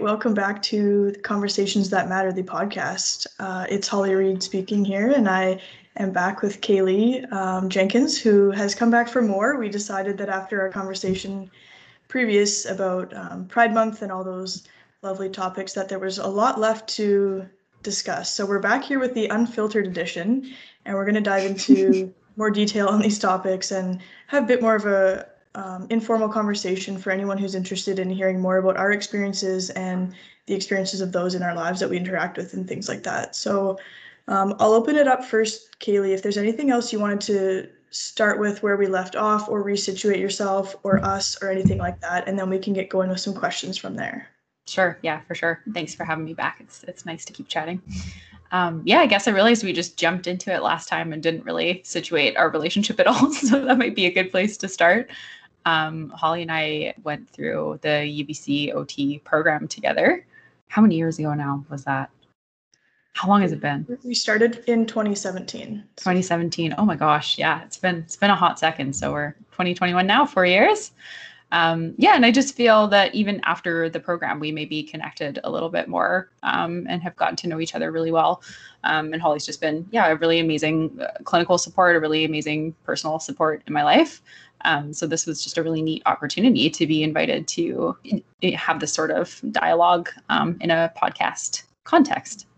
Welcome back to Conversations That Matter, the podcast. Uh, it's Holly Reed speaking here, and I am back with Kaylee um, Jenkins, who has come back for more. We decided that after our conversation previous about um, Pride Month and all those lovely topics, that there was a lot left to discuss. So we're back here with the unfiltered edition, and we're going to dive into more detail on these topics and have a bit more of a um, informal conversation for anyone who's interested in hearing more about our experiences and the experiences of those in our lives that we interact with and things like that. So um, I'll open it up first, Kaylee. If there's anything else you wanted to start with where we left off or resituate yourself or us or anything like that, and then we can get going with some questions from there. Sure. Yeah, for sure. Thanks for having me back. It's it's nice to keep chatting. Um, yeah, I guess I realized we just jumped into it last time and didn't really situate our relationship at all. So that might be a good place to start um, Holly and I went through the UBC OT program together. How many years ago now was that? How long has it been? We started in 2017. 2017. Oh my gosh, yeah, it's been it's been a hot second. So we're 2021 now, four years. Um, yeah, and I just feel that even after the program, we may be connected a little bit more um, and have gotten to know each other really well. Um, and Holly's just been, yeah, a really amazing uh, clinical support, a really amazing personal support in my life. Um, so this was just a really neat opportunity to be invited to have this sort of dialogue um, in a podcast context.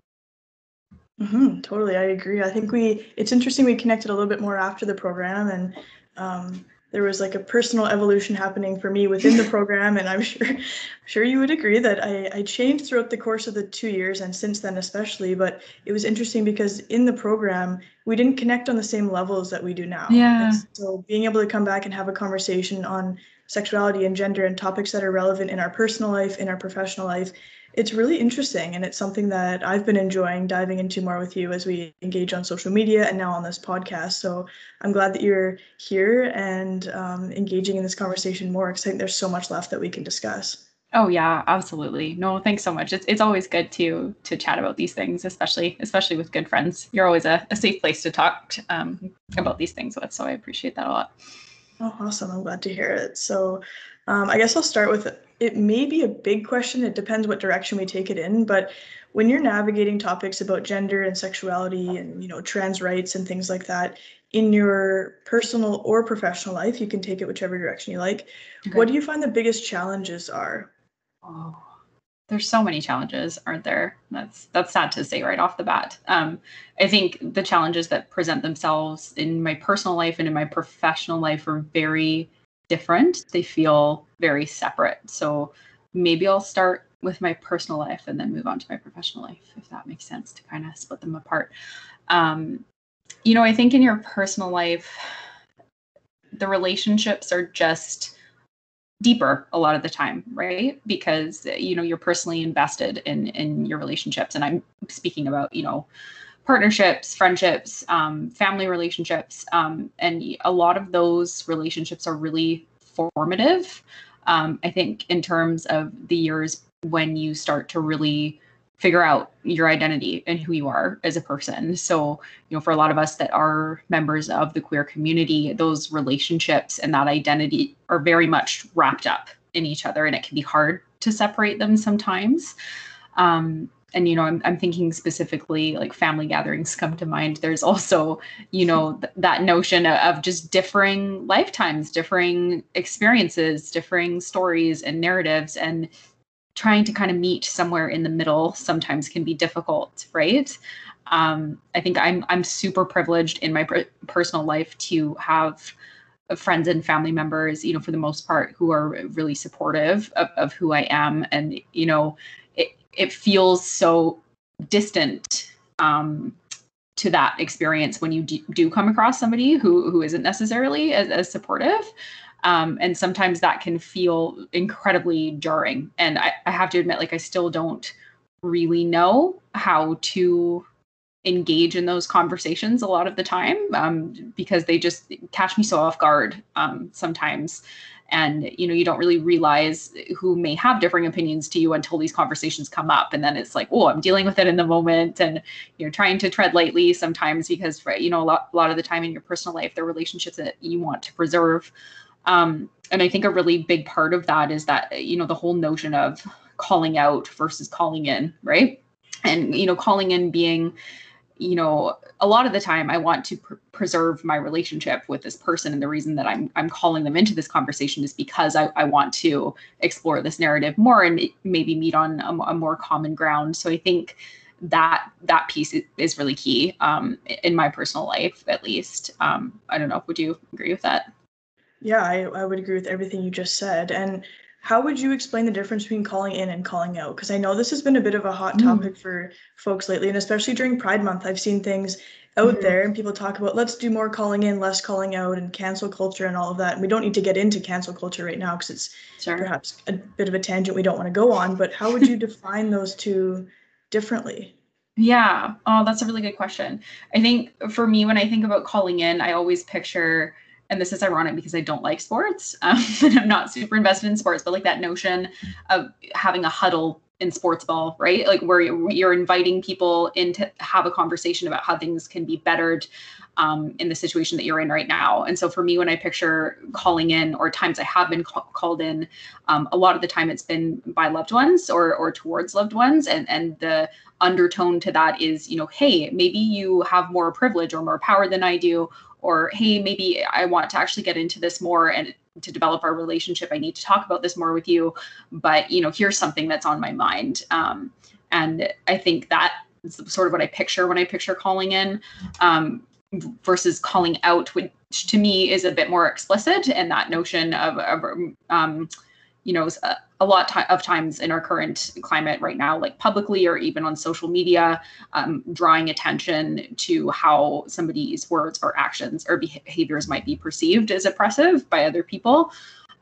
Mm-hmm, totally, I agree. I think we it's interesting we connected a little bit more after the program, and um, there was like a personal evolution happening for me within the program and i'm sure I'm sure you would agree that I, I changed throughout the course of the two years and since then especially but it was interesting because in the program we didn't connect on the same levels that we do now. Yeah. And so being able to come back and have a conversation on sexuality and gender and topics that are relevant in our personal life in our professional life it's really interesting and it's something that I've been enjoying diving into more with you as we engage on social media and now on this podcast. So I'm glad that you're here and um, engaging in this conversation more because I think there's so much left that we can discuss. Oh yeah, absolutely. No, thanks so much. It's it's always good to to chat about these things, especially especially with good friends. You're always a, a safe place to talk um, about these things with. So I appreciate that a lot. Oh, awesome! I'm glad to hear it. So, um, I guess I'll start with it may be a big question. It depends what direction we take it in. But when you're navigating topics about gender and sexuality and you know trans rights and things like that in your personal or professional life, you can take it whichever direction you like. Okay. What do you find the biggest challenges are? Oh, there's so many challenges, aren't there? That's that's sad to say right off the bat. Um, I think the challenges that present themselves in my personal life and in my professional life are very different. They feel very separate. So maybe I'll start with my personal life and then move on to my professional life, if that makes sense to kind of split them apart. Um, you know, I think in your personal life, the relationships are just deeper a lot of the time right because you know you're personally invested in in your relationships and i'm speaking about you know partnerships, friendships, um, family relationships. Um, and a lot of those relationships are really formative. Um, I think in terms of the years when you start to really figure out your identity and who you are as a person. So, you know, for a lot of us that are members of the queer community, those relationships and that identity are very much wrapped up in each other, and it can be hard to separate them sometimes. Um, and you know I'm, I'm thinking specifically like family gatherings come to mind there's also you know th- that notion of, of just differing lifetimes differing experiences differing stories and narratives and trying to kind of meet somewhere in the middle sometimes can be difficult right um, i think i'm i'm super privileged in my per- personal life to have friends and family members you know for the most part who are really supportive of, of who i am and you know it it feels so distant um, to that experience when you do, do, come across somebody who who isn't necessarily as, as supportive. Um, and sometimes that can feel incredibly jarring. And I, I have to admit, like I still don't really know how to engage in those conversations a lot of the time um, because they just catch me so off guard um, sometimes and you know you don't really realize who may have differing opinions to you until these conversations come up and then it's like oh i'm dealing with it in the moment and you're trying to tread lightly sometimes because you know a lot, a lot of the time in your personal life are relationships that you want to preserve um, and i think a really big part of that is that you know the whole notion of calling out versus calling in, right? And you know, calling in being you know a lot of the time i want to pr- preserve my relationship with this person. And the reason that i'm i'm calling them into this conversation is because i, I want to explore this narrative more and maybe meet on a, a more common ground. So i think that that piece is really key um, in my personal life at least. Um, i don't know. Would you agree with that yeah I, I would agree with everything you just said and how would you explain the difference between calling in and calling out? Because I know this has been a bit of a hot mm. topic mm. for folks lately, and especially during Pride Month, I've seen things out mm-hmm. there and people talk about let's do more calling in, less calling out, and cancel culture and all of that. And we don't need to get into cancel culture right now because it's sure. perhaps a bit of a tangent we don't want to go on. But how would you define those two differently? Yeah. Oh, that's a really good question. I think for me, when I think about calling in, I always picture and this is ironic because I don't like sports um, and I'm not super invested in sports, but like that notion of having a huddle in sports ball, right? Like where you're inviting people in to have a conversation about how things can be bettered um, in the situation that you're in right now. And so for me, when I picture calling in or times I have been ca- called in, um, a lot of the time it's been by loved ones or or towards loved ones, and and the undertone to that is, you know, hey, maybe you have more privilege or more power than I do, or hey maybe i want to actually get into this more and to develop our relationship i need to talk about this more with you but you know here's something that's on my mind. Um, and i think that is sort of what i picture when i picture calling in um, versus calling out which to me is a bit more explicit and that notion of, of um, you know a, a lot of times in our current climate right now like publicly or even on social media um, drawing attention to how somebody's words or actions or behaviors might be perceived as oppressive by other people.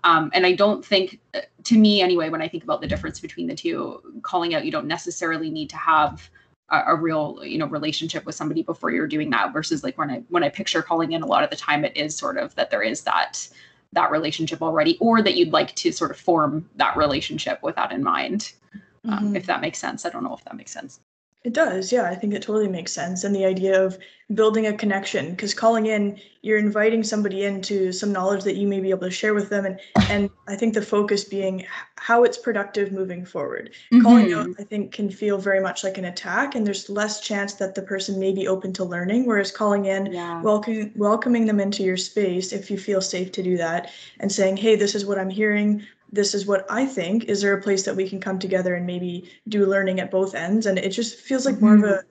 Um, and i don't think uh, to me anyway when i think about the difference between the two calling out you don't necessarily need to have a, a real you know relationship with somebody before you're doing that versus like when i when i picture calling in a lot of the time it is sort of that there is that that relationship already or that you'd like to sort of form that relationship with that in mind um, mm-hmm. if that makes sense i don't know if that makes sense it does yeah i think it totally makes sense and the idea of building a connection because calling in you're inviting somebody into some knowledge that you may be able to share with them and and i think the focus being how it's productive moving forward mm-hmm. calling out i think can feel very much like an attack and there's less chance that the person may be open to learning whereas calling in yeah. welcoming welcoming them into your space if you feel safe to do that and saying hey this is what i'm hearing this is what I think. Is there a place that we can come together and maybe do learning at both ends? And it just feels like more mm-hmm. of a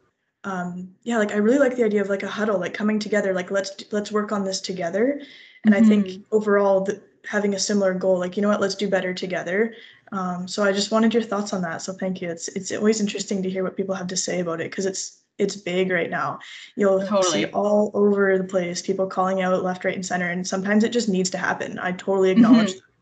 um yeah like i really like the idea of like a huddle like coming together like let's let's work on this together and mm-hmm. i think mm-hmm. overall the, having a similar goal like you know what let's do better together um so i just wanted your thoughts on that so thank you it's it's always interesting to hear what people have to say about it because it's it's big right now you'll totally. see all over the place people calling out left right and center and sometimes it just needs to happen i totally acknowledge mm-hmm.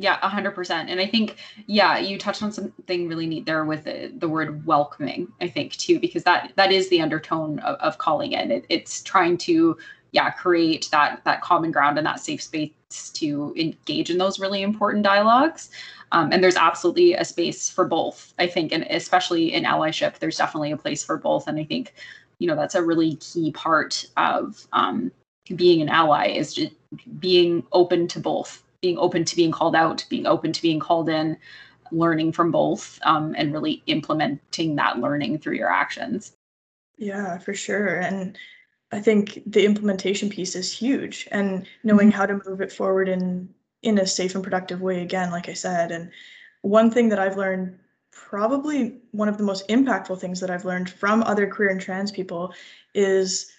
Yeah, a hundred percent. And I think, yeah, you touched on something really neat there with the, the word welcoming, I think too, because that, that is the undertone of, of calling in. It, it's trying to, yeah, create that, that common ground and that safe space to engage in those really important dialogues. Um, and there's absolutely a space for both, I think, and especially in allyship, there's definitely a place for both. And I think, you know, that's a really key part of um, being an ally is being open to both being open to being called out, being open to being called in, learning from both, um, and really implementing that learning through your actions. Yeah, for sure. And I think the implementation piece is huge and knowing mm-hmm. how to move it forward in in a safe and productive way again like I said and one thing that I've learned probably one of the most impactful things that I've learned from other queer and trans people is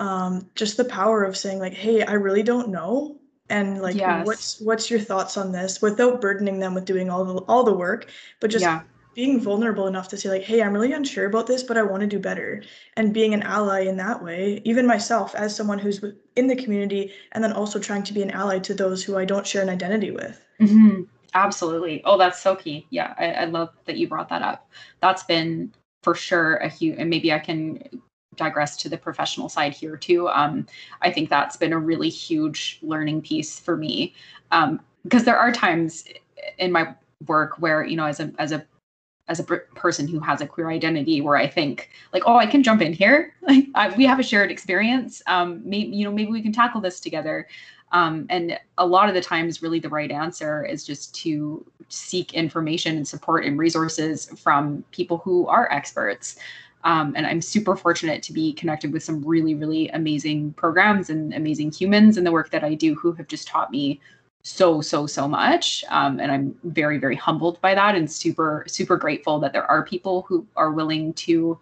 um, just the power of saying like hey I really don't know and like yes. what's what's your thoughts on this without burdening them with doing all the all the work but just yeah. being vulnerable enough to say like hey i'm really unsure about this but i want to do better and being an ally in that way even myself as someone who's in the community and then also trying to be an ally to those who i don't share an identity with mm-hmm. absolutely oh that's so key yeah I, I love that you brought that up that's been for sure a huge and maybe i can digress to the professional side here too. Um, I think that's been a really huge learning piece for me um, because there are times in my work where you know as a as a as a person who has a queer identity where i think like oh i can jump in here like I, we have a shared experience um maybe you know maybe we can tackle this together Um, and a lot of the times, really, the right answer is just to seek information and support and resources from people who are experts. Um, and I'm super fortunate to be connected with some really, really amazing programs and amazing humans in the work that I do who have just taught me so, so, so much. Um, and I'm very, very humbled by that and super, super grateful that there are people who are willing to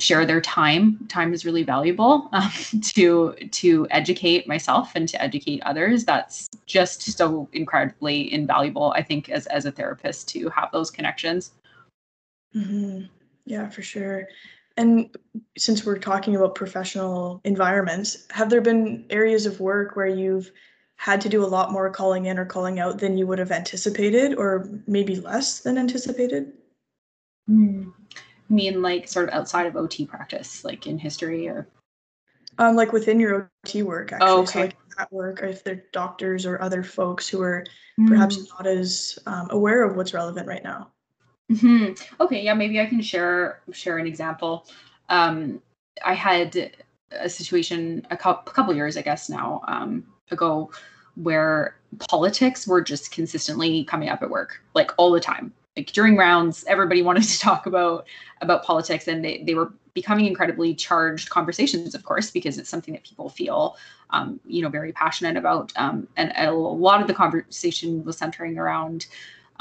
share their time. Time is really valuable um, to to educate myself and to educate others. That's just so incredibly invaluable. I think as as a therapist to have those connections. Mm-hmm. Yeah, for sure. And since we're talking about professional environments, have there been areas of work where you've had to do a lot more calling in or calling out than you would have anticipated, or maybe less than anticipated? Mm. mean like sort of outside of OT practice, like in history or? Um, like within your OT work, actually. Oh, okay. So like at work, or if they're doctors or other folks who are perhaps Mm. not as um, aware of what's relevant right now. Hmm Okay, yeah, maybe I can share share an example. Um, I had a situation a cou- couple years, I guess now um, ago, where politics were just consistently coming up at work, like all the time. Like during rounds, everybody wanted to talk about about politics, and they they were becoming incredibly charged conversations, of course, because it's something that people feel, um, you know, very passionate about. Um, and a lot of the conversation was centering around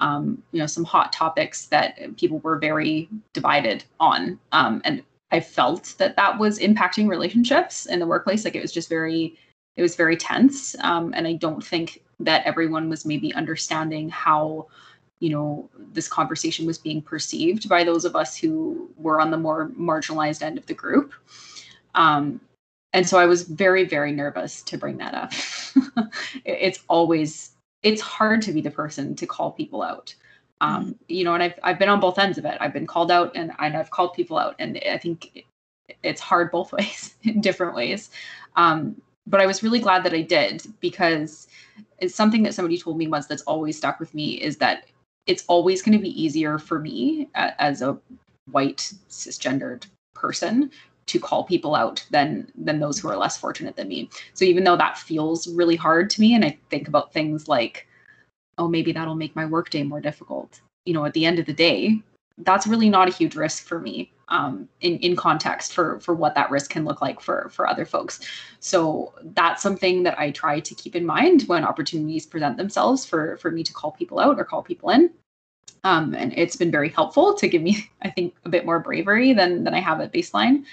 um, you know, some hot topics that people were very divided on. Um, and I felt that that was impacting relationships in the workplace. Like it was just very, it was very tense. Um, and I don't think that everyone was maybe understanding how, you know, this conversation was being perceived by those of us who were on the more marginalized end of the group. Um, and so I was very, very nervous to bring that up. It's always it's hard to be the person to call people out. Um, you know, and I've I've been on both ends of it. I've been called out and, and I've called people out, and I think it, it's hard both ways in different ways. Um, but I was really glad that I did because it's something that somebody told me once that's always stuck with me is that it's always going to be easier for me as a white cisgendered person to call people out than than those who are less fortunate than me. So even though that feels really hard to me, and I think about things like, oh, maybe that'll make my workday more difficult. You know, at the end of the day, that's really not a huge risk for me um, in in context for for what that risk can look like for for other folks. So that's something that I try to keep in mind when opportunities present themselves for for me to call people out or call people in. Um, and it's been very helpful to give me, I think, a bit more bravery than than I have at baseline.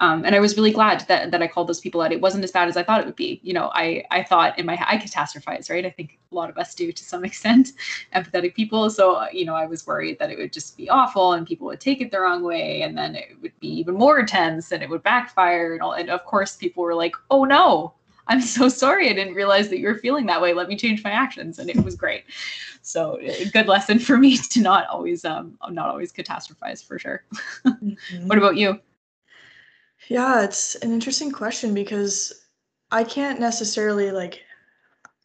Um, and I was really glad that that I called those people out. It wasn't as bad as I thought it would be. You know, I I thought in my I catastrophize, right? I think a lot of us do to some extent, empathetic people. So uh, you know, I was worried that it would just be awful and people would take it the wrong way, and then it would be even more intense and it would backfire and all. And of course, people were like, "Oh no, I'm so sorry. I didn't realize that you were feeling that way. Let me change my actions." And it was great. So a good lesson for me to not always um not always catastrophize for sure. Mhm. What about you? Yeah, it's an interesting question because I can't necessarily like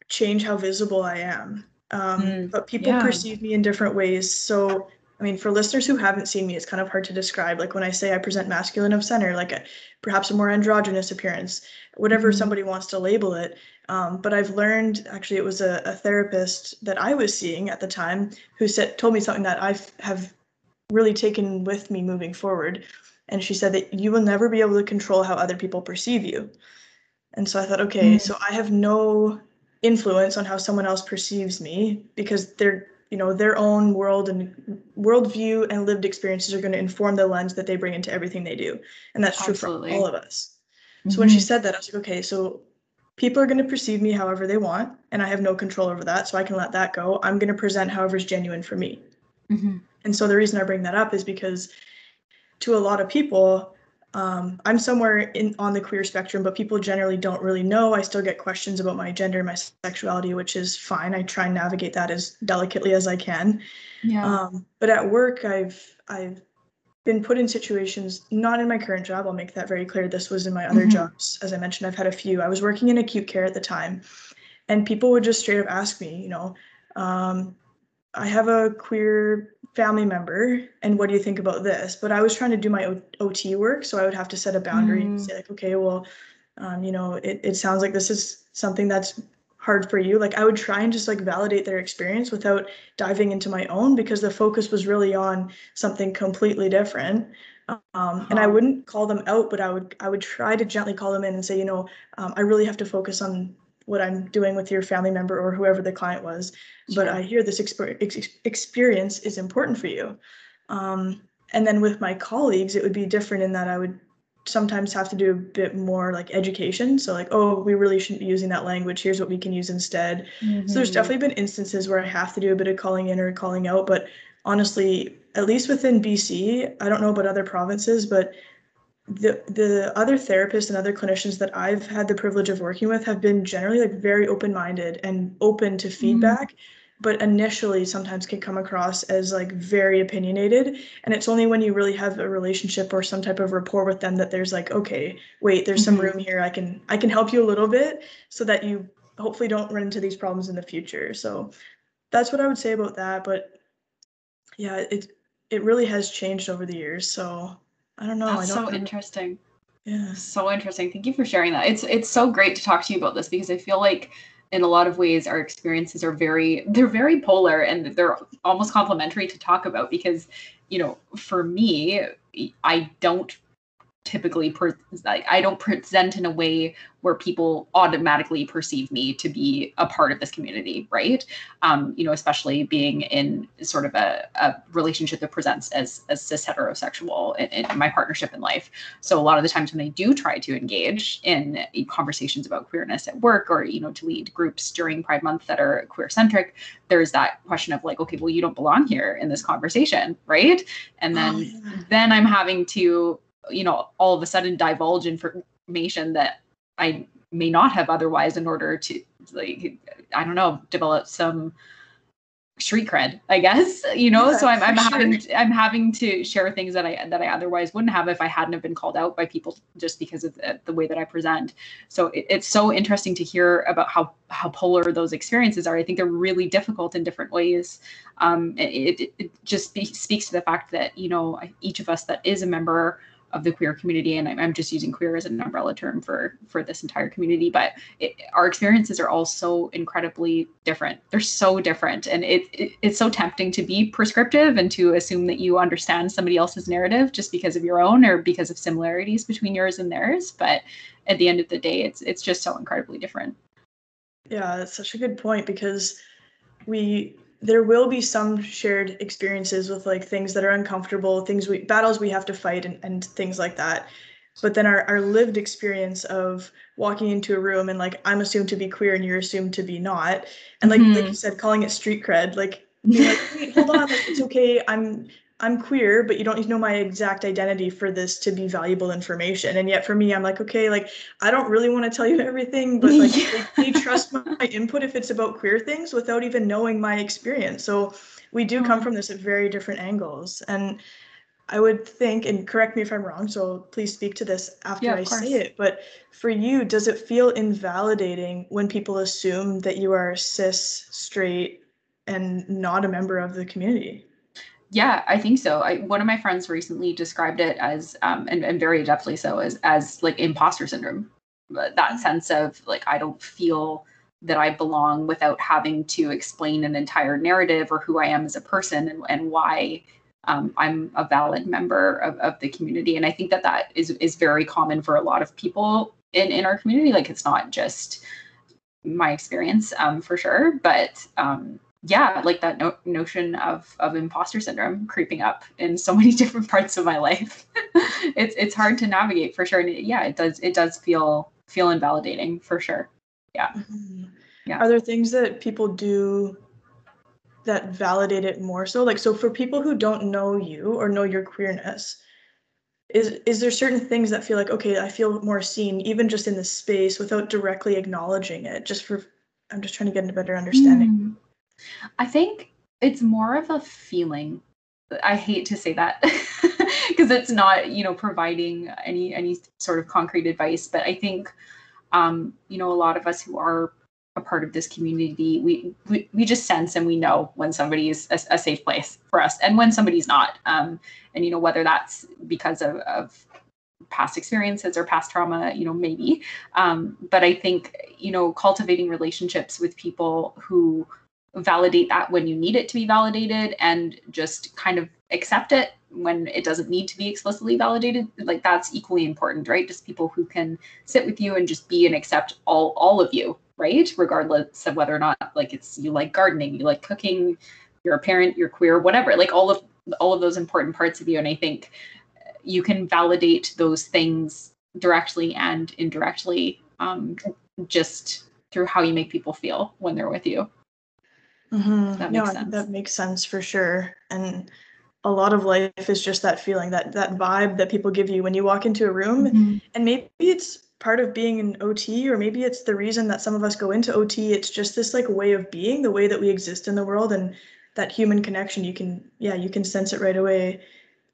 change how visible I am. Um, Mm, but people yeah. perceive me in different ways. So, I mean, for listeners who haven't seen me, it's kind of hard to describe. Like when I say I present masculine of center, like a, perhaps a more androgynous appearance, whatever Mhm. somebody wants to label it. Um, but I've learned actually, it was a, a therapist that I was seeing at the time who said told me something that I have really taken with me moving forward. And she said that you will never be able to control how other people perceive you. And so I thought, okay, Mm. so I have no influence on how someone else perceives me because their, you know, their own world and worldview and lived experiences are going to inform the lens that they bring into everything they do. And that's true Absolutely. for all of us. So when she Mhm. said that, I was like, okay, so people are going to perceive me however they want, and I have no control over that, so I can let that go. I'm going to present however's genuine for me. Mhm. And so the reason I bring that up is because to a lot of people, um, I'm somewhere in on the queer spectrum, but people generally don't really know. I still get questions about my gender, my sexuality, which is fine. I try and navigate that as delicately as I can. Yeah. Um, but at work, I've I've been put in situations, not in my current job. I'll make that very clear. This was in my other Mhm. jobs. As I mentioned, I've had a few. I was working in acute care at the time, and people would just straight up ask me, you know, um, I have a queer family member, and what do you think about this? But I was trying to do my o- OT work, so I would have to set a boundary and Mm. say, like, okay, well, um, you know, it, it sounds like this is something that's hard for you like i would try and just like validate their experience without diving into my own because the focus was really on something completely different um, and i wouldn't call them out but i would i would try to gently call them in and say you know um, i really have to focus on what i'm doing with your family member or whoever the client was sure. but i hear this exper- ex- experience is important for you um, and then with my colleagues it would be different in that i would sometimes have to do a bit more like education. So like, oh, we really shouldn't be using that language. Here's what we can use instead. Mm-hmm. So there's mm-hmm. definitely been instances where I have to do a bit of calling in or calling out. But honestly, at least within BC, I don't know about other provinces, but the the other therapists and other clinicians that I've had the privilege of working with have been generally like very open-minded and open to mm-hmm. feedback. Mm-hmm but initially sometimes can come across as like very opinionated and it's only when you really have a relationship or some type of rapport with them that there's like okay wait there's mm-hmm. some room here i can i can help you a little bit so that you hopefully don't run into these problems in the future so that's what i would say about that but yeah it it really has changed over the years so i don't know that's I don't so know. interesting. Yeah. So interesting. Thank you for sharing that. It's it's so great to talk to you about this because i feel like in a lot of ways our experiences are very they're very polar and they're almost complementary to talk about because you know for me i don't typically like I don't present in a way where people automatically perceive me to be a part of this community, right? Um, you know, especially being in sort of a, a relationship that presents as as cis heterosexual in, in, my partnership in life. So a lot of the times when they do try to engage in conversations about queerness at work or you know to lead groups during Pride Month that are queer centric, there's that question of like, okay, well you don't belong here in this conversation, right? And then oh, yeah. then I'm having to you know, all of a sudden divulge information that I may not have otherwise in order to like I don't know, develop some street cred, I guess. You know, yeah, so I'm I'm sure. having to, I'm having to share things that I that I otherwise wouldn't have if I hadn't have been called out by people just because of the, the way that I present. So it, it's so interesting to hear about how how polar those experiences are. I think they're really difficult in different ways. Um, it, it, it just be, speaks to the fact that you know each of us that is a member of the queer community and i'm just using queer as an umbrella term for for this entire community but it, our experiences are all so incredibly different. They're so different and it, it, it's so tempting to be prescriptive and to assume that you understand somebody else's narrative just because of your own or because of similarities between yours and theirs but at the end of the day it's it's just so incredibly different. Yeah that's such a good point because we there will be some shared experiences with like things that are uncomfortable, things we battles we have to fight and, and things like that. But then our, our lived experience of walking into a room and like I'm assumed to be queer and you're assumed to be not. And like mm-hmm. like you said, calling it street cred, like like, hold on, like, it's okay. I'm I'm queer, but you don't need to know my exact identity for this to be valuable information. And yet for me, I'm like, okay, like I don't really want to tell you everything, but like yeah. they, they, trust my input if it's about queer things without even knowing my experience. So we do come mm-hmm. from this at very different angles. And I would think, and correct me if I'm wrong, so please speak to this after yeah, I course. say it. But for you, does it feel invalidating when people assume that you are cis, straight, and not a member of the community? Yeah, I think so. I, one of my friends recently described it as, um, and, and very adeptly so, as as like imposter syndrome. That mm-hmm. sense of like I don't feel that I belong without having to explain an entire narrative or who I am as a person and, and why um, I'm a valid member of, of the community. And I think that that is is very common for a lot of people in in our community. Like it's not just my experience um, for sure, but um, yeah, like that no- notion of of imposter syndrome creeping up in so many different parts of my life. it's it's hard to navigate for sure. And it, yeah, it does it does feel feel invalidating for sure. Yeah. Mm-hmm. Yeah. Are there things that people do that validate it more so? Like so for people who don't know you or know your queerness, is is there certain things that feel like okay, I feel more seen even just in the space without directly acknowledging it? Just for I'm just trying to get a better understanding. Mm. I think it's more of a feeling. I hate to say that because it's not, you know, providing any any sort of concrete advice, but I think um, you know, a lot of us who are a part of this community, we we, we just sense and we know when somebody is a, a safe place for us and when somebody's not. Um, and you know, whether that's because of, of past experiences or past trauma, you know, maybe. Um, but I think, you know, cultivating relationships with people who validate that when you need it to be validated and just kind of accept it when it doesn't need to be explicitly validated. Like that's equally important right? Just people who can sit with you and just be and accept all all of you right? Regardless of whether or not like it's you like gardening you like cooking you're a parent you're queer whatever. Like all of all of those important parts of you. And i think you can validate those things directly and indirectly um, just through how you make people feel when they're with you mm-hmm. that makes no, sense. that makes sense for sure. And a lot of life is just that feeling that that vibe that people give you when you walk into a room. Mm-hmm. and maybe it's part of being an ot or maybe it's the reason that some of us go into ot it's just this like way of being the way that we exist in the world and that human connection you can yeah you can sense it right away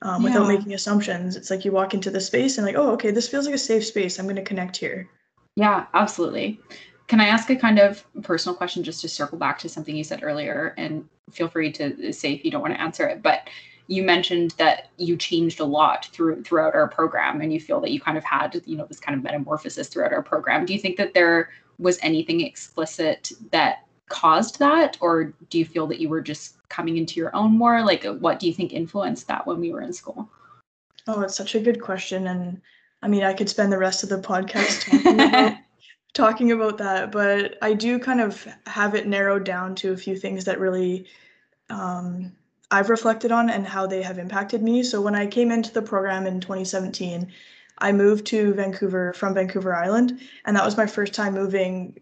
um, without yeah. making assumptions. It's like you walk into the space and like oh okay this feels like a safe space. I'm going to connect here. Yeah absolutely can i ask a kind of personal question just to circle back to something you said earlier? And feel free to say if you don't want to answer it but you mentioned that you changed a lot through throughout our program and you feel that you kind of had you know this kind of metamorphosis throughout our program. Do you think that there was anything explicit that caused that? Or do you feel that you were just coming into your own more? Like what do you think influenced that when we were in school? Oh it's such a good question. And i mean i could spend the rest of the podcast talking about, talking about that but i do kind of have it narrowed down to a few things that really um, I've reflected on and how they have impacted me. So when I came into the program in 2017, I moved to Vancouver from Vancouver Island, and that was my first time moving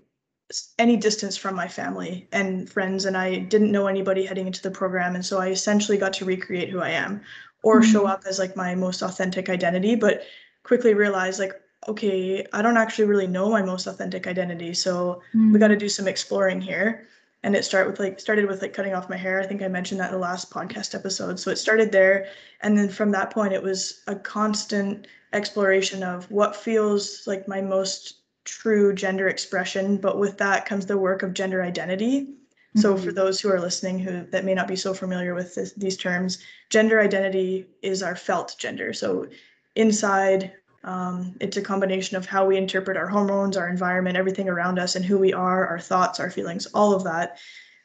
any distance from my family and friends and I didn't know anybody heading into the program and so I essentially got to recreate who I am or mm-hmm. show up as like my most authentic identity but quickly realized like okay I don't actually really know my most authentic identity so mm-hmm. we got to do some exploring here. And it started with like started with like cutting off my hair. I think i mentioned that in the last podcast episode. So it started there and then from that point it was a constant exploration of what feels like my most true gender expression but with that comes the work of gender identity. So for those who are listening who that may not be so familiar with this, these terms gender identity is our felt gender. So inside um, it's a combination of how we interpret our hormones, our environment, everything around us, and who we are, our thoughts, our feelings, all of that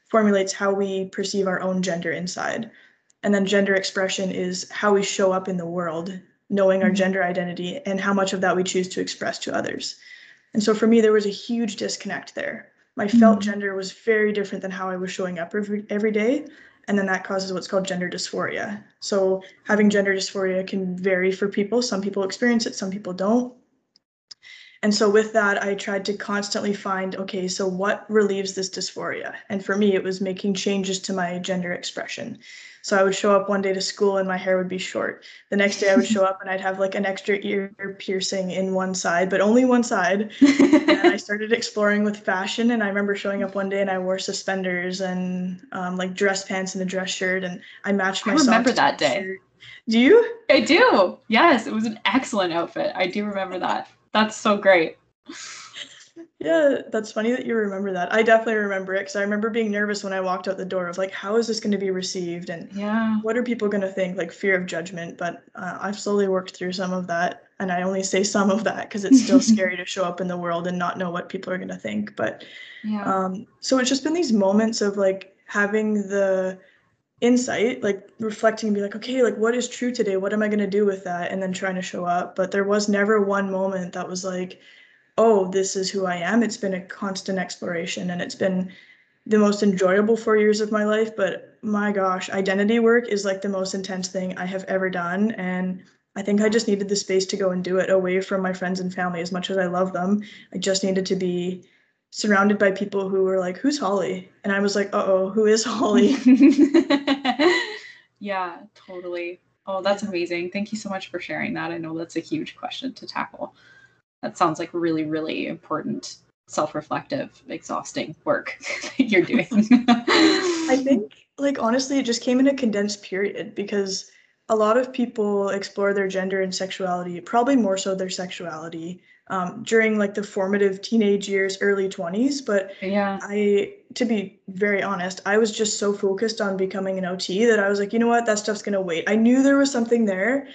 formulates how we perceive our own gender inside. And then gender expression is how we show up in the world, knowing our mm-hmm. gender identity and how much of that we choose to express to others. And so for me, there was a huge disconnect there. My felt mm-hmm. gender was very different than how I was showing up every, every day and then that causes what's called gender dysphoria. So having gender dysphoria can vary for people. Some people experience it, some people don't. And so with that, I tried to constantly find, okay, so what relieves this dysphoria? And for me, it was making changes to my gender expression. So I would show up one day to school and my hair would be short. The next day I would show up and I'd have like an extra ear piercing in one side, but only one side. and I started exploring with fashion. And I remember showing up one day and I wore suspenders and um, like dress pants and a dress shirt. And I matched my I remember that day. Shirt. Do you? I do. Yes, it was an excellent outfit. I do remember that. That's so great. Yeah, that's funny that you remember that. I definitely remember it because I remember being nervous when I walked out the door of like, how is this going to be received? And yeah, what are people going to think? Like fear of judgment. But uh, I've slowly worked through some of that. And I only say some of that because it's still scary to show up in the world and not know what people are going to think. But yeah. um, so it's just been these moments of like having the insight, like reflecting and be like, okay, like what is true today? What am I going to do with that? And then trying to show up. But there was never one moment that was like, oh, this is who I am. It's been a constant exploration and it's been the most enjoyable four years of my life. But my gosh, identity work is like the most intense thing I have ever done. And I think I just needed the space to go and do it away from my friends and family as much as I love them. I just needed to be surrounded by people who were like, Who's Holly? And I was like, Uh oh, who is Holly? yeah, totally. Oh, that's amazing. Thank you so much for sharing that. I know that's a huge question to tackle that sounds like really really important self-reflective exhausting work that you're doing i think like honestly it just came in a condensed period because a lot of people explore their gender and sexuality probably more so their sexuality um, during like the formative teenage years early 20s but yeah. I to be very honest i was just so focused on becoming an ot that i was like you know what? That stuff's gonna wait. I knew there was something there.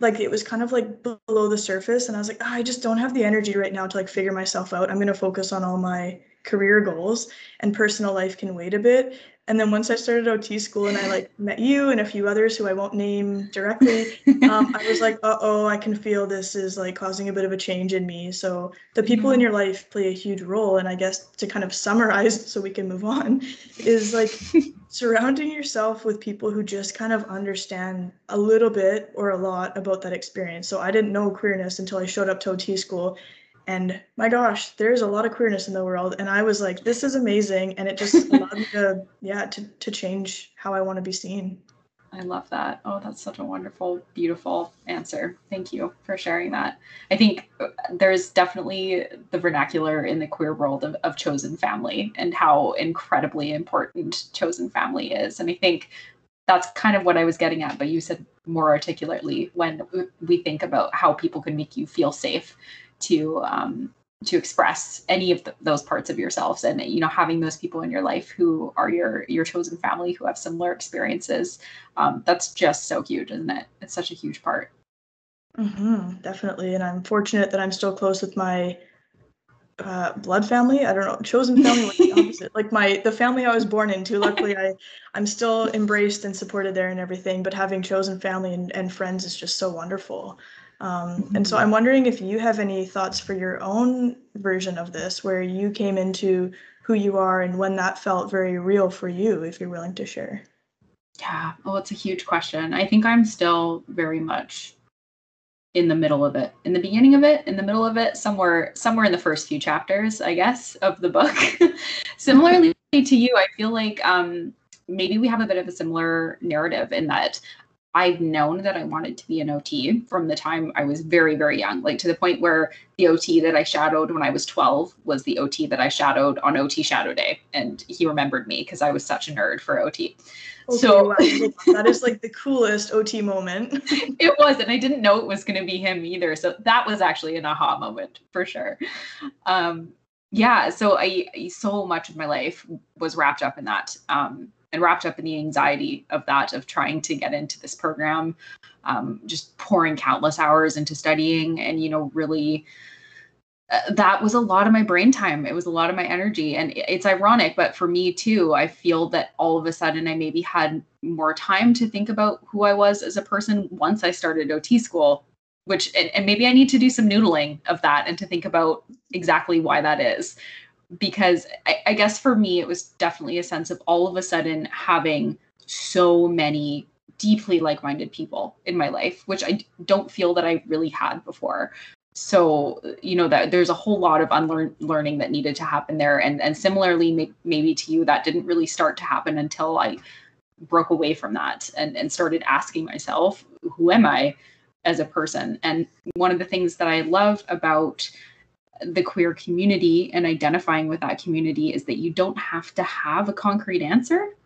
Like it was kind of like below the surface and i was like oh, i just don't have the energy right now to like figure myself out. I'm going to focus on all my career goals and personal life can wait a bit and then once I started OT school and I like met you and a few others who I won't name directly, um, I was like, uh oh, I can feel this is like causing a bit of a change in me. So the people in mm-hmm. your life play a huge role. And I guess to kind of summarize so we can move on is like surrounding yourself with people who just kind of understand a little bit or a lot about that experience. So I didn't know queerness until I showed up to OT school and my gosh there's a lot of queerness in the world. And i was like this is amazing. And it just allowed me to yeah to, to change how i want to be seen. I love that. Oh that's such a wonderful beautiful answer. Thank you for sharing that. I think uh, there's definitely the vernacular in the queer world of, of chosen family and how incredibly important chosen family is. And i think that's kind of what I was getting at, but you said more articulately when we think about how people can make you feel safe to um, to express any of the, those parts of yourselves. And you know having those people in your life who are your your chosen family who have similar experiences um, that's just so huge isn't it? It's such a huge part. Mm-hmm, definitely. And i'm fortunate that i'm still close with my uh, blood family. I don't know chosen family like the opposite. Like my the family i was born into luckily i i'm still embraced and supported there and everything but having chosen family and, and friends is just so wonderful um, and so mm-hmm. I'm wondering if you have any thoughts for your own version of this, where you came into who you are and when that felt very real for you, if you're willing to share. Yeah, well, it's a huge question. I think I'm still very much in the middle of it, in the beginning of it, in the middle of it, somewhere, somewhere in the first few chapters, I guess, of the book. Similarly to you, I feel like um, maybe we have a bit of a similar narrative in that I've known that I wanted to be an OT from the time I was very, very young, like to the point where the OT that I shadowed when I was 12 was the OT that I shadowed on OT Shadow Day. And he remembered me because I was such a nerd for OT. Okay, so wow. that is like the coolest OT moment. it was, and I didn't know it was going to be him either. So that was actually an aha moment for sure. Um, yeah, so I so much of my life was wrapped up in that. Um, and wrapped up in the anxiety of that of trying to get into this program um, just pouring countless hours into studying and you know really uh, that was a lot of my brain time. It was a lot of my energy. And it's ironic but for me too i feel that all of a sudden i maybe had more time to think about who i was as a person once i started ot school which and, and maybe i need to do some noodling of that and to think about exactly why that is because I, I guess for me, it was definitely a sense of all of a sudden having so many deeply like minded people in my life, which I don't feel that I really had before. So, you know, that there's a whole lot of unlearning that needed to happen there. And, and similarly, may, maybe to you, that didn't really start to happen until I broke away from that and, and started asking myself, who am I as a person? And one of the things that I love about the queer community and identifying with that community is that you don't have to have a concrete answer.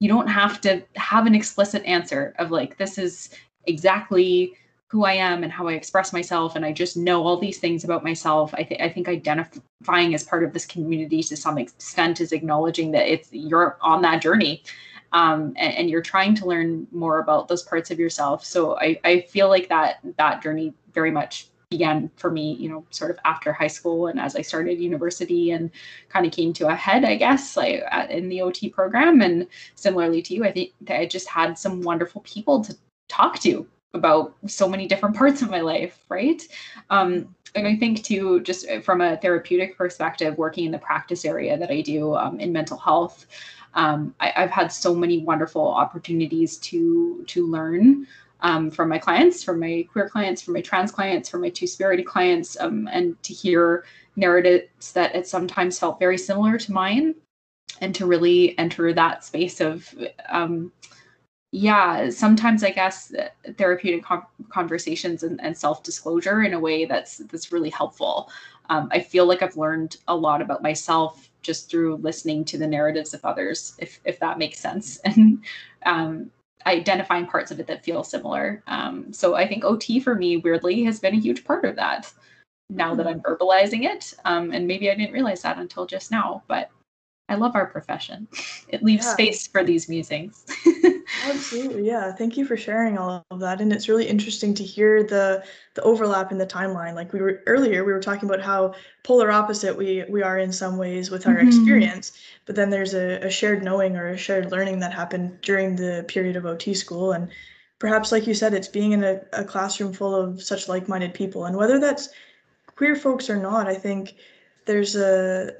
You don't have to have an explicit answer of like, this is exactly who I am and how I express myself. And I just know all these things about myself. I, th- I think identifying as part of this community to some extent is acknowledging that it's you're on that journey. Um, and, and, you're trying to learn more about those parts of yourself. So I, I feel like that that journey very much began for me, you know, sort of after high school and as I started university and kind of came to a head, I guess, like in the OT program. And similarly to you, I think that I just had some wonderful people to talk to about so many different parts of my life, right? Um, and I think too, just from a therapeutic perspective, working in the practice area that I do um, in mental health, um, I, have had so many wonderful opportunities to to learn um, from my clients, from my queer clients, from my trans clients, from my two spirited clients, um, and to hear narratives that it sometimes felt very similar to mine, and to really enter that space of, um, yeah, sometimes I guess therapeutic com- conversations and, and self disclosure in a way that's that's really helpful. Um, I feel like I've learned a lot about myself just through listening to the narratives of others, if if that makes sense, and um, identifying parts of it that feel similar. Um, so I think OT for me, weirdly, has been a huge part of that. Now that I'm verbalizing it, um, and maybe I didn't realize that until just now, but I love our profession. It leaves yeah. space for these musings. Absolutely, yeah. Thank you for sharing all of that, and it's really interesting to hear the the overlap in the timeline. Like we were earlier, we were talking about how polar opposite we we are in some ways with our mm-hmm. experience, but then there's a, a shared knowing or a shared learning that happened during the period of OT school, and perhaps, like you said, it's being in a, a classroom full of such like-minded people, and whether that's queer folks or not, I think there's a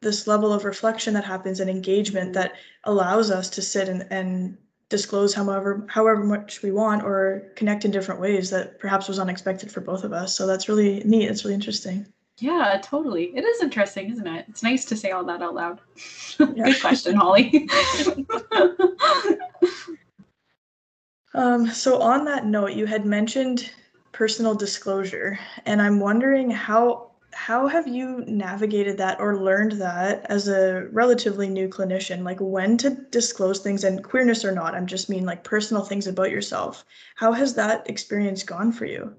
this level of reflection that happens and engagement that allows us to sit and, and disclose however however much we want or connect in different ways that perhaps was unexpected for both of us. So that's really neat. It's really interesting. Yeah totally. It is interesting isn't it? It's nice to say all that out loud. Yeah. good question holly. Um, so on that note you had mentioned personal disclosure and i'm wondering how how have you navigated that or learned that as a relatively new clinician? Like when to disclose things and queerness or not i'm just mean like personal things about yourself. How has that experience gone for you?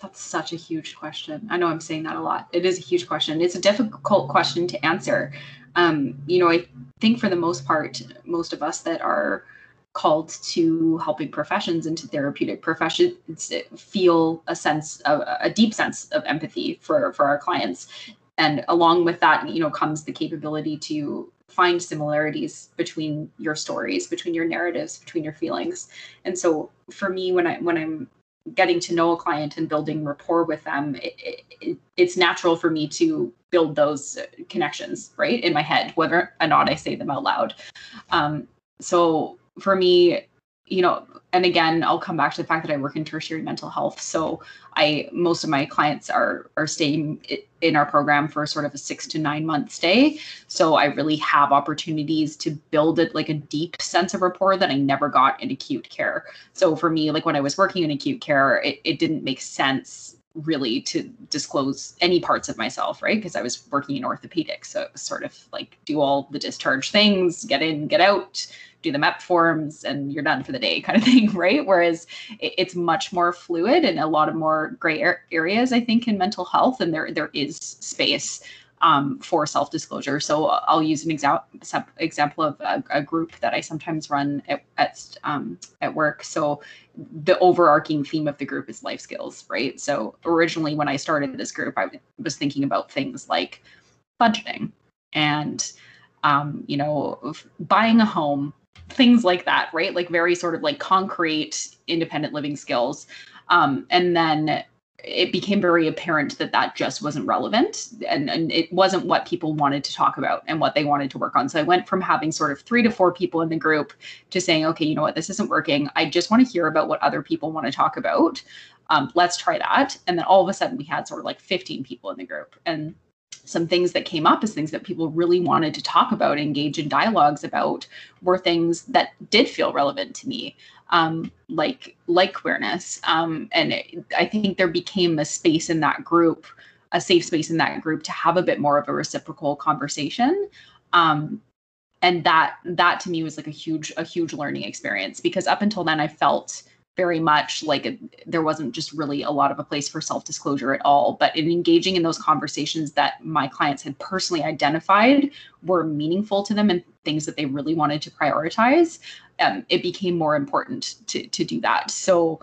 That's such a huge question. I know i'm saying that a lot. It is a huge question. It's a difficult question to answer. Um, you know i think for the most part most of us that are called to helping professions and to therapeutic professions feel a sense of a deep sense of empathy for for our clients. And along with that you know comes the capability to find similarities between your stories between your narratives between your feelings. And so for me when i when i'm getting to know a client and building rapport with them it, it, it's natural for me to build those connections right in my head whether or not i say them out loud. Um, so for me, you know, and again, I'll come back to the fact that I work in tertiary mental health. So I most of my clients are are staying in our program for sort of a six to nine month stay. So I really have opportunities to build it like a deep sense of rapport that I never got in acute care. So for me, like when I was working in acute care, it, it didn't make sense really to disclose any parts of myself, right? Because I was working in orthopedics. So it was sort of like do all the discharge things, get in, get out, do the map forms and you're done for the day kind of thing, right? Whereas it's much more fluid and a lot of more gray areas, I think, in mental health, and there there is space um, for self disclosure. So I'll use an exa- example of a, a, group that I sometimes run at at, um, at work. So the overarching theme of the group is life skills, right? So originally, when I started this group, I was thinking about things like budgeting and um, you know buying a home things like that, right? Like very sort of like concrete independent living skills. Um, and then it became very apparent that that just wasn't relevant and, and it wasn't what people wanted to talk about and what they wanted to work on. So I went from having sort of three to four people in the group to saying, okay, you know what, this isn't working. I just want to hear about what other people want to talk about. Um, let's try that. And then all of a sudden we had sort of like 15 people in the group. And some things that came up as things that people really wanted to talk about, engage in dialogues about, were things that did feel relevant to me, um, like like queerness. Um, and it, I think there became a space in that group, a safe space in that group to have a bit more of a reciprocal conversation. Um, and that that to me was like a huge a huge learning experience because up until then I felt very much like there wasn't just really a lot of a place for self disclosure at all. But in engaging in those conversations that my clients had personally identified were meaningful to them and things that they really wanted to prioritize, um, it became more important to to do that. So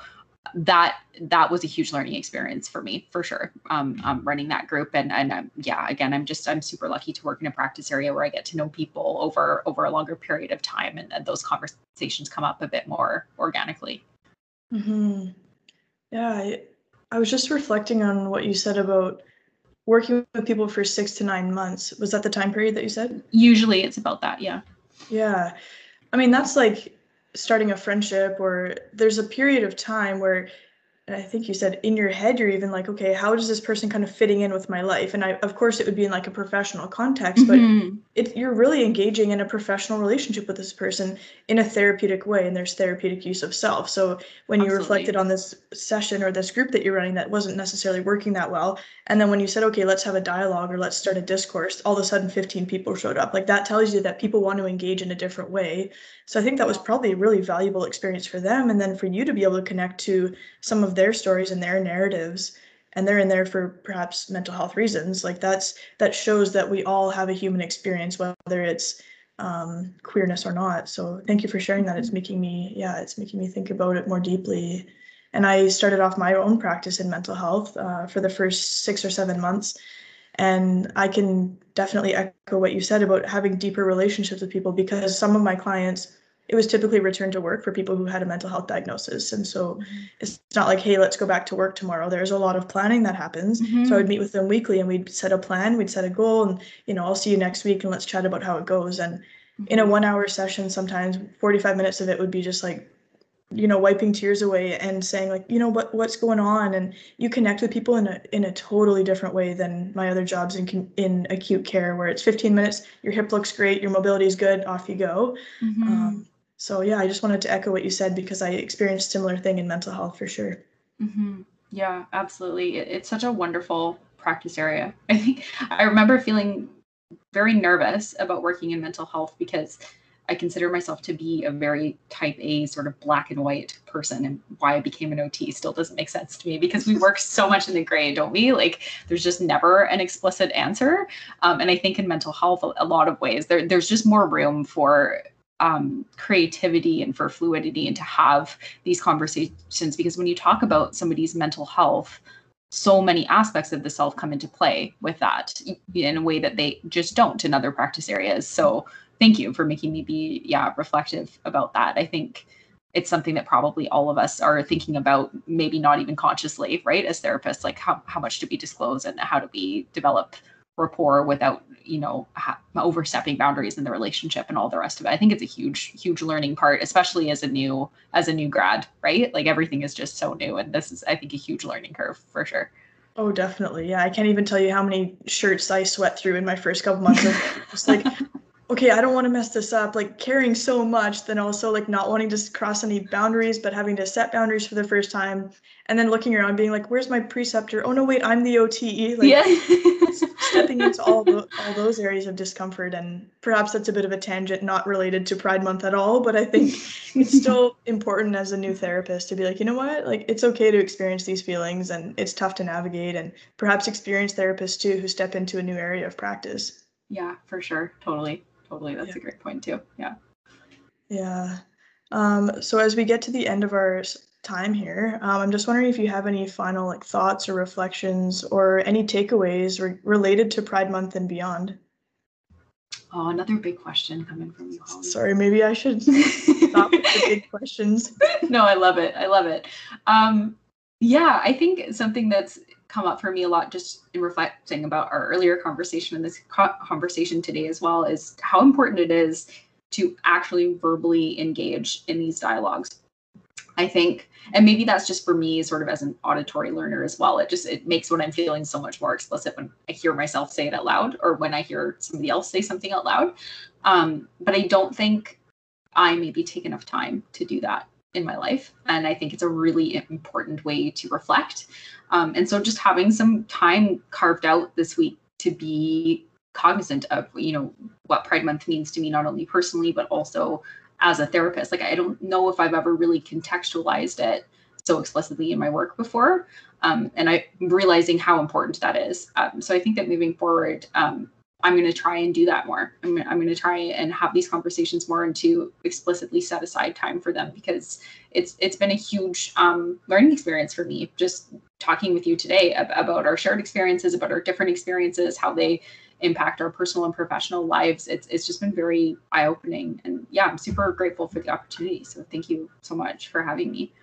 that that was a huge learning experience for me for sure um, um, running that group and and um, yeah again i'm just i'm super lucky to work in a practice area where i get to know people over over a longer period of time and, and those conversations come up a bit more organically hmm Yeah, I, I was just reflecting on what you said about working with people for six to nine months. Was that the time period that you said? Usually it's about that, yeah. Yeah. I mean, that's like starting a friendship, or there's a period of time where and I think you said in your head you're even like, okay, how is this person kind of fitting in with my life? And I, of course, it would be in like a professional context, mm-hmm. but it, you're really engaging in a professional relationship with this person in a therapeutic way, and there's therapeutic use of self. So when Absolutely. you reflected on this session or this group that you're running that wasn't necessarily working that well, and then when you said, okay, let's have a dialogue or let's start a discourse, all of a sudden 15 people showed up. Like that tells you that people want to engage in a different way. So I think that was probably a really valuable experience for them, and then for you to be able to connect to some of their stories and their narratives and they're in there for perhaps mental health reasons like that's that shows that we all have a human experience whether it's um, queerness or not. So thank you for sharing that. It's making me, yeah, it's making me think about it more deeply. And I started off my own practice in mental health uh, for the first six or seven months. And I can definitely echo what you said about having deeper relationships with people because some of my clients, it was typically return to work for people who had a mental health diagnosis. And so mm-hmm. it's not like, hey, let's go back to work tomorrow. There's a lot of planning that happens. Mm-hmm. So I would meet with them weekly and we'd set a plan, we'd set a goal, and, you know, I'll see you next week and let's chat about how it goes. And mm-hmm. in a mm-hmm. one hour session, sometimes 45 minutes of it would be just like you know wiping tears away and saying like you know what what's going on and you connect with people in a in a totally different way than my other jobs in in acute care where it's 15 minutes your hip looks great your mobility is good off you go mm-hmm. um, so yeah i just wanted to echo what you said because i experienced similar thing in mental health for sure mm-hmm. yeah absolutely it, it's such a wonderful practice area i think i remember feeling very nervous about working in mental health because I consider myself to be a very type A sort of black and white person. And why I became an OT still doesn't make sense to me because we work so much in the gray, don't we? Like there's just never an explicit answer. Um, and I think in mental health, a, lot of ways, there, there's just more room for um, creativity and for fluidity and to have these conversations because when you talk about somebody's mental health, so many aspects of the self come into play with that in a way that they just don't in other practice areas. So thank you for making me be yeah reflective about that i think it's something that probably all of us are thinking about maybe not even consciously right as therapists like how, how much do we disclose and how do we develop rapport without you know ha- overstepping boundaries in the relationship and all the rest of it i think it's a huge huge learning part especially as a new as a new grad right like everything is just so new and this is i think a huge learning curve for sure Oh, definitely. Yeah, I can't even tell you how many shirts I sweat through in my first couple months of just like okay, I don't want to mess this up, like caring so much, then also like not wanting to cross any boundaries, but having to set boundaries for the first time, and then looking around, being like, "Where's my preceptor? Oh no, wait, I'm the OTE." Like, yeah. stepping into all the, all those areas of discomfort, and perhaps that's a bit of a tangent, not related to Pride Month at all, but I think it's still important as a new therapist to be like, you know what, like it's okay to experience these feelings, and it's tough to navigate, and perhaps experienced therapists too who step into a new area of practice. Yeah, for sure, totally totally. That's yeah. a great point too. Yeah. Yeah. Um, so as we get to the end of our time here, um, I'm just wondering if you have any final like thoughts or reflections or any takeaways re- related to Pride Month and beyond. Oh, another big question coming from you, Holly. Sorry, maybe I should stop with the big questions. No, I love it. I love it. Um, yeah, I think something that's come up for me a lot just in reflecting about our earlier conversation and this co- conversation today as well is how important it is to actually verbally engage in these dialogues i think and maybe that's just for me sort of as an auditory learner as well it just it makes what i'm feeling so much more explicit when i hear myself say it out loud or when i hear somebody else say something out loud um, but i don't think i maybe take enough time to do that in my life. And I think it's a really important way to reflect. Um, and so just having some time carved out this week to be cognizant of, you know, what Pride Month means to me, not only personally, but also as a therapist. Like, I don't know if I've ever really contextualized it so explicitly in my work before. Um, and I'm realizing how important that is. Um, so I think that moving forward, um, I'm going to try and do that more. I'm, I'm going to try and have these conversations more and to explicitly set aside time for them because it's it's been a huge um, learning experience for me. Just talking with you today about our shared experiences, about our different experiences, how they impact our personal and professional lives. It's it's just been very eye opening, and yeah, I'm super grateful for the opportunity. So thank you so much for having me.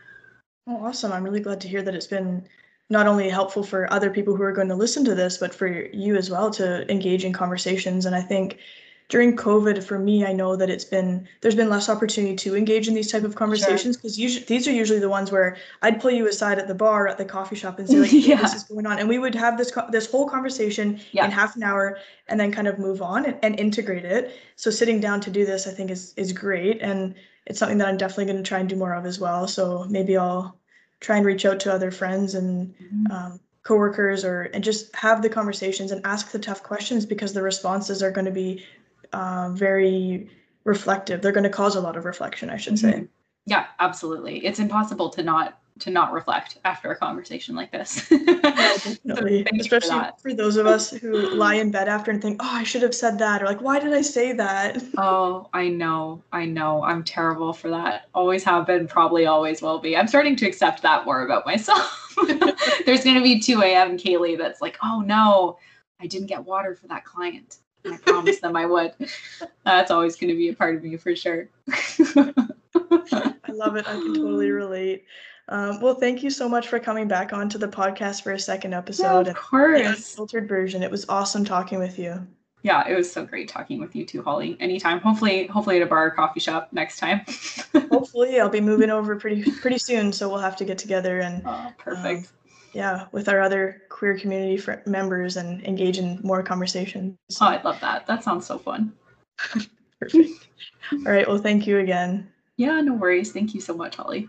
Oh, awesome! I'm really glad to hear that it's been not only helpful for other people who are going to listen to this, but for you as well to engage in conversations. And I think during COVID, for me, I know that it's been there's been less opportunity to engage in these type of conversations because sure. usually these are usually the ones where I'd pull you aside at the bar at the coffee shop and say like, yeah. "This is going on," and we would have this this whole conversation yeah. in half an hour and then kind of move on and, and integrate it. So sitting down to do this, I think is is great, and it's something that I'm definitely going to try and do more of as well. So maybe I'll try and reach out to other friends and mm-hmm. um, coworkers or and just have the conversations and ask the tough questions because the responses are going to be uh, very reflective they're going to cause a lot of reflection i should mm-hmm. say yeah absolutely it's impossible to not to not reflect after a conversation like this. Definitely. so Especially for, for, those of us who lie in bed after and think, oh, I should have said that, or like, why did I say that? Oh, I know. I know. I'm terrible for that. Always have been, probably always will be. I'm starting to accept that more about myself. There's going to be 2 a.m. Kaylee that's like, oh no, I didn't get water for that client. I promised them I would. That's always going to be a part of me for sure. I love it. I can totally relate. Um, well, thank you so much for coming back onto the podcast for a second episode. Yeah, of course. The unfiltered version. It was awesome talking with you. Yeah, it was so great talking with you too, Holly. Anytime. Hopefully, hopefully at a bar or coffee shop next time. hopefully, I'll be moving over pretty pretty soon, so we'll have to get together and. Oh, perfect. Um, yeah, with our other queer community fr- members and engage in more conversations. Oh, I love that. That sounds so fun. Perfect. All right. Well, thank you again. Yeah, no worries. Thank you so much, Holly.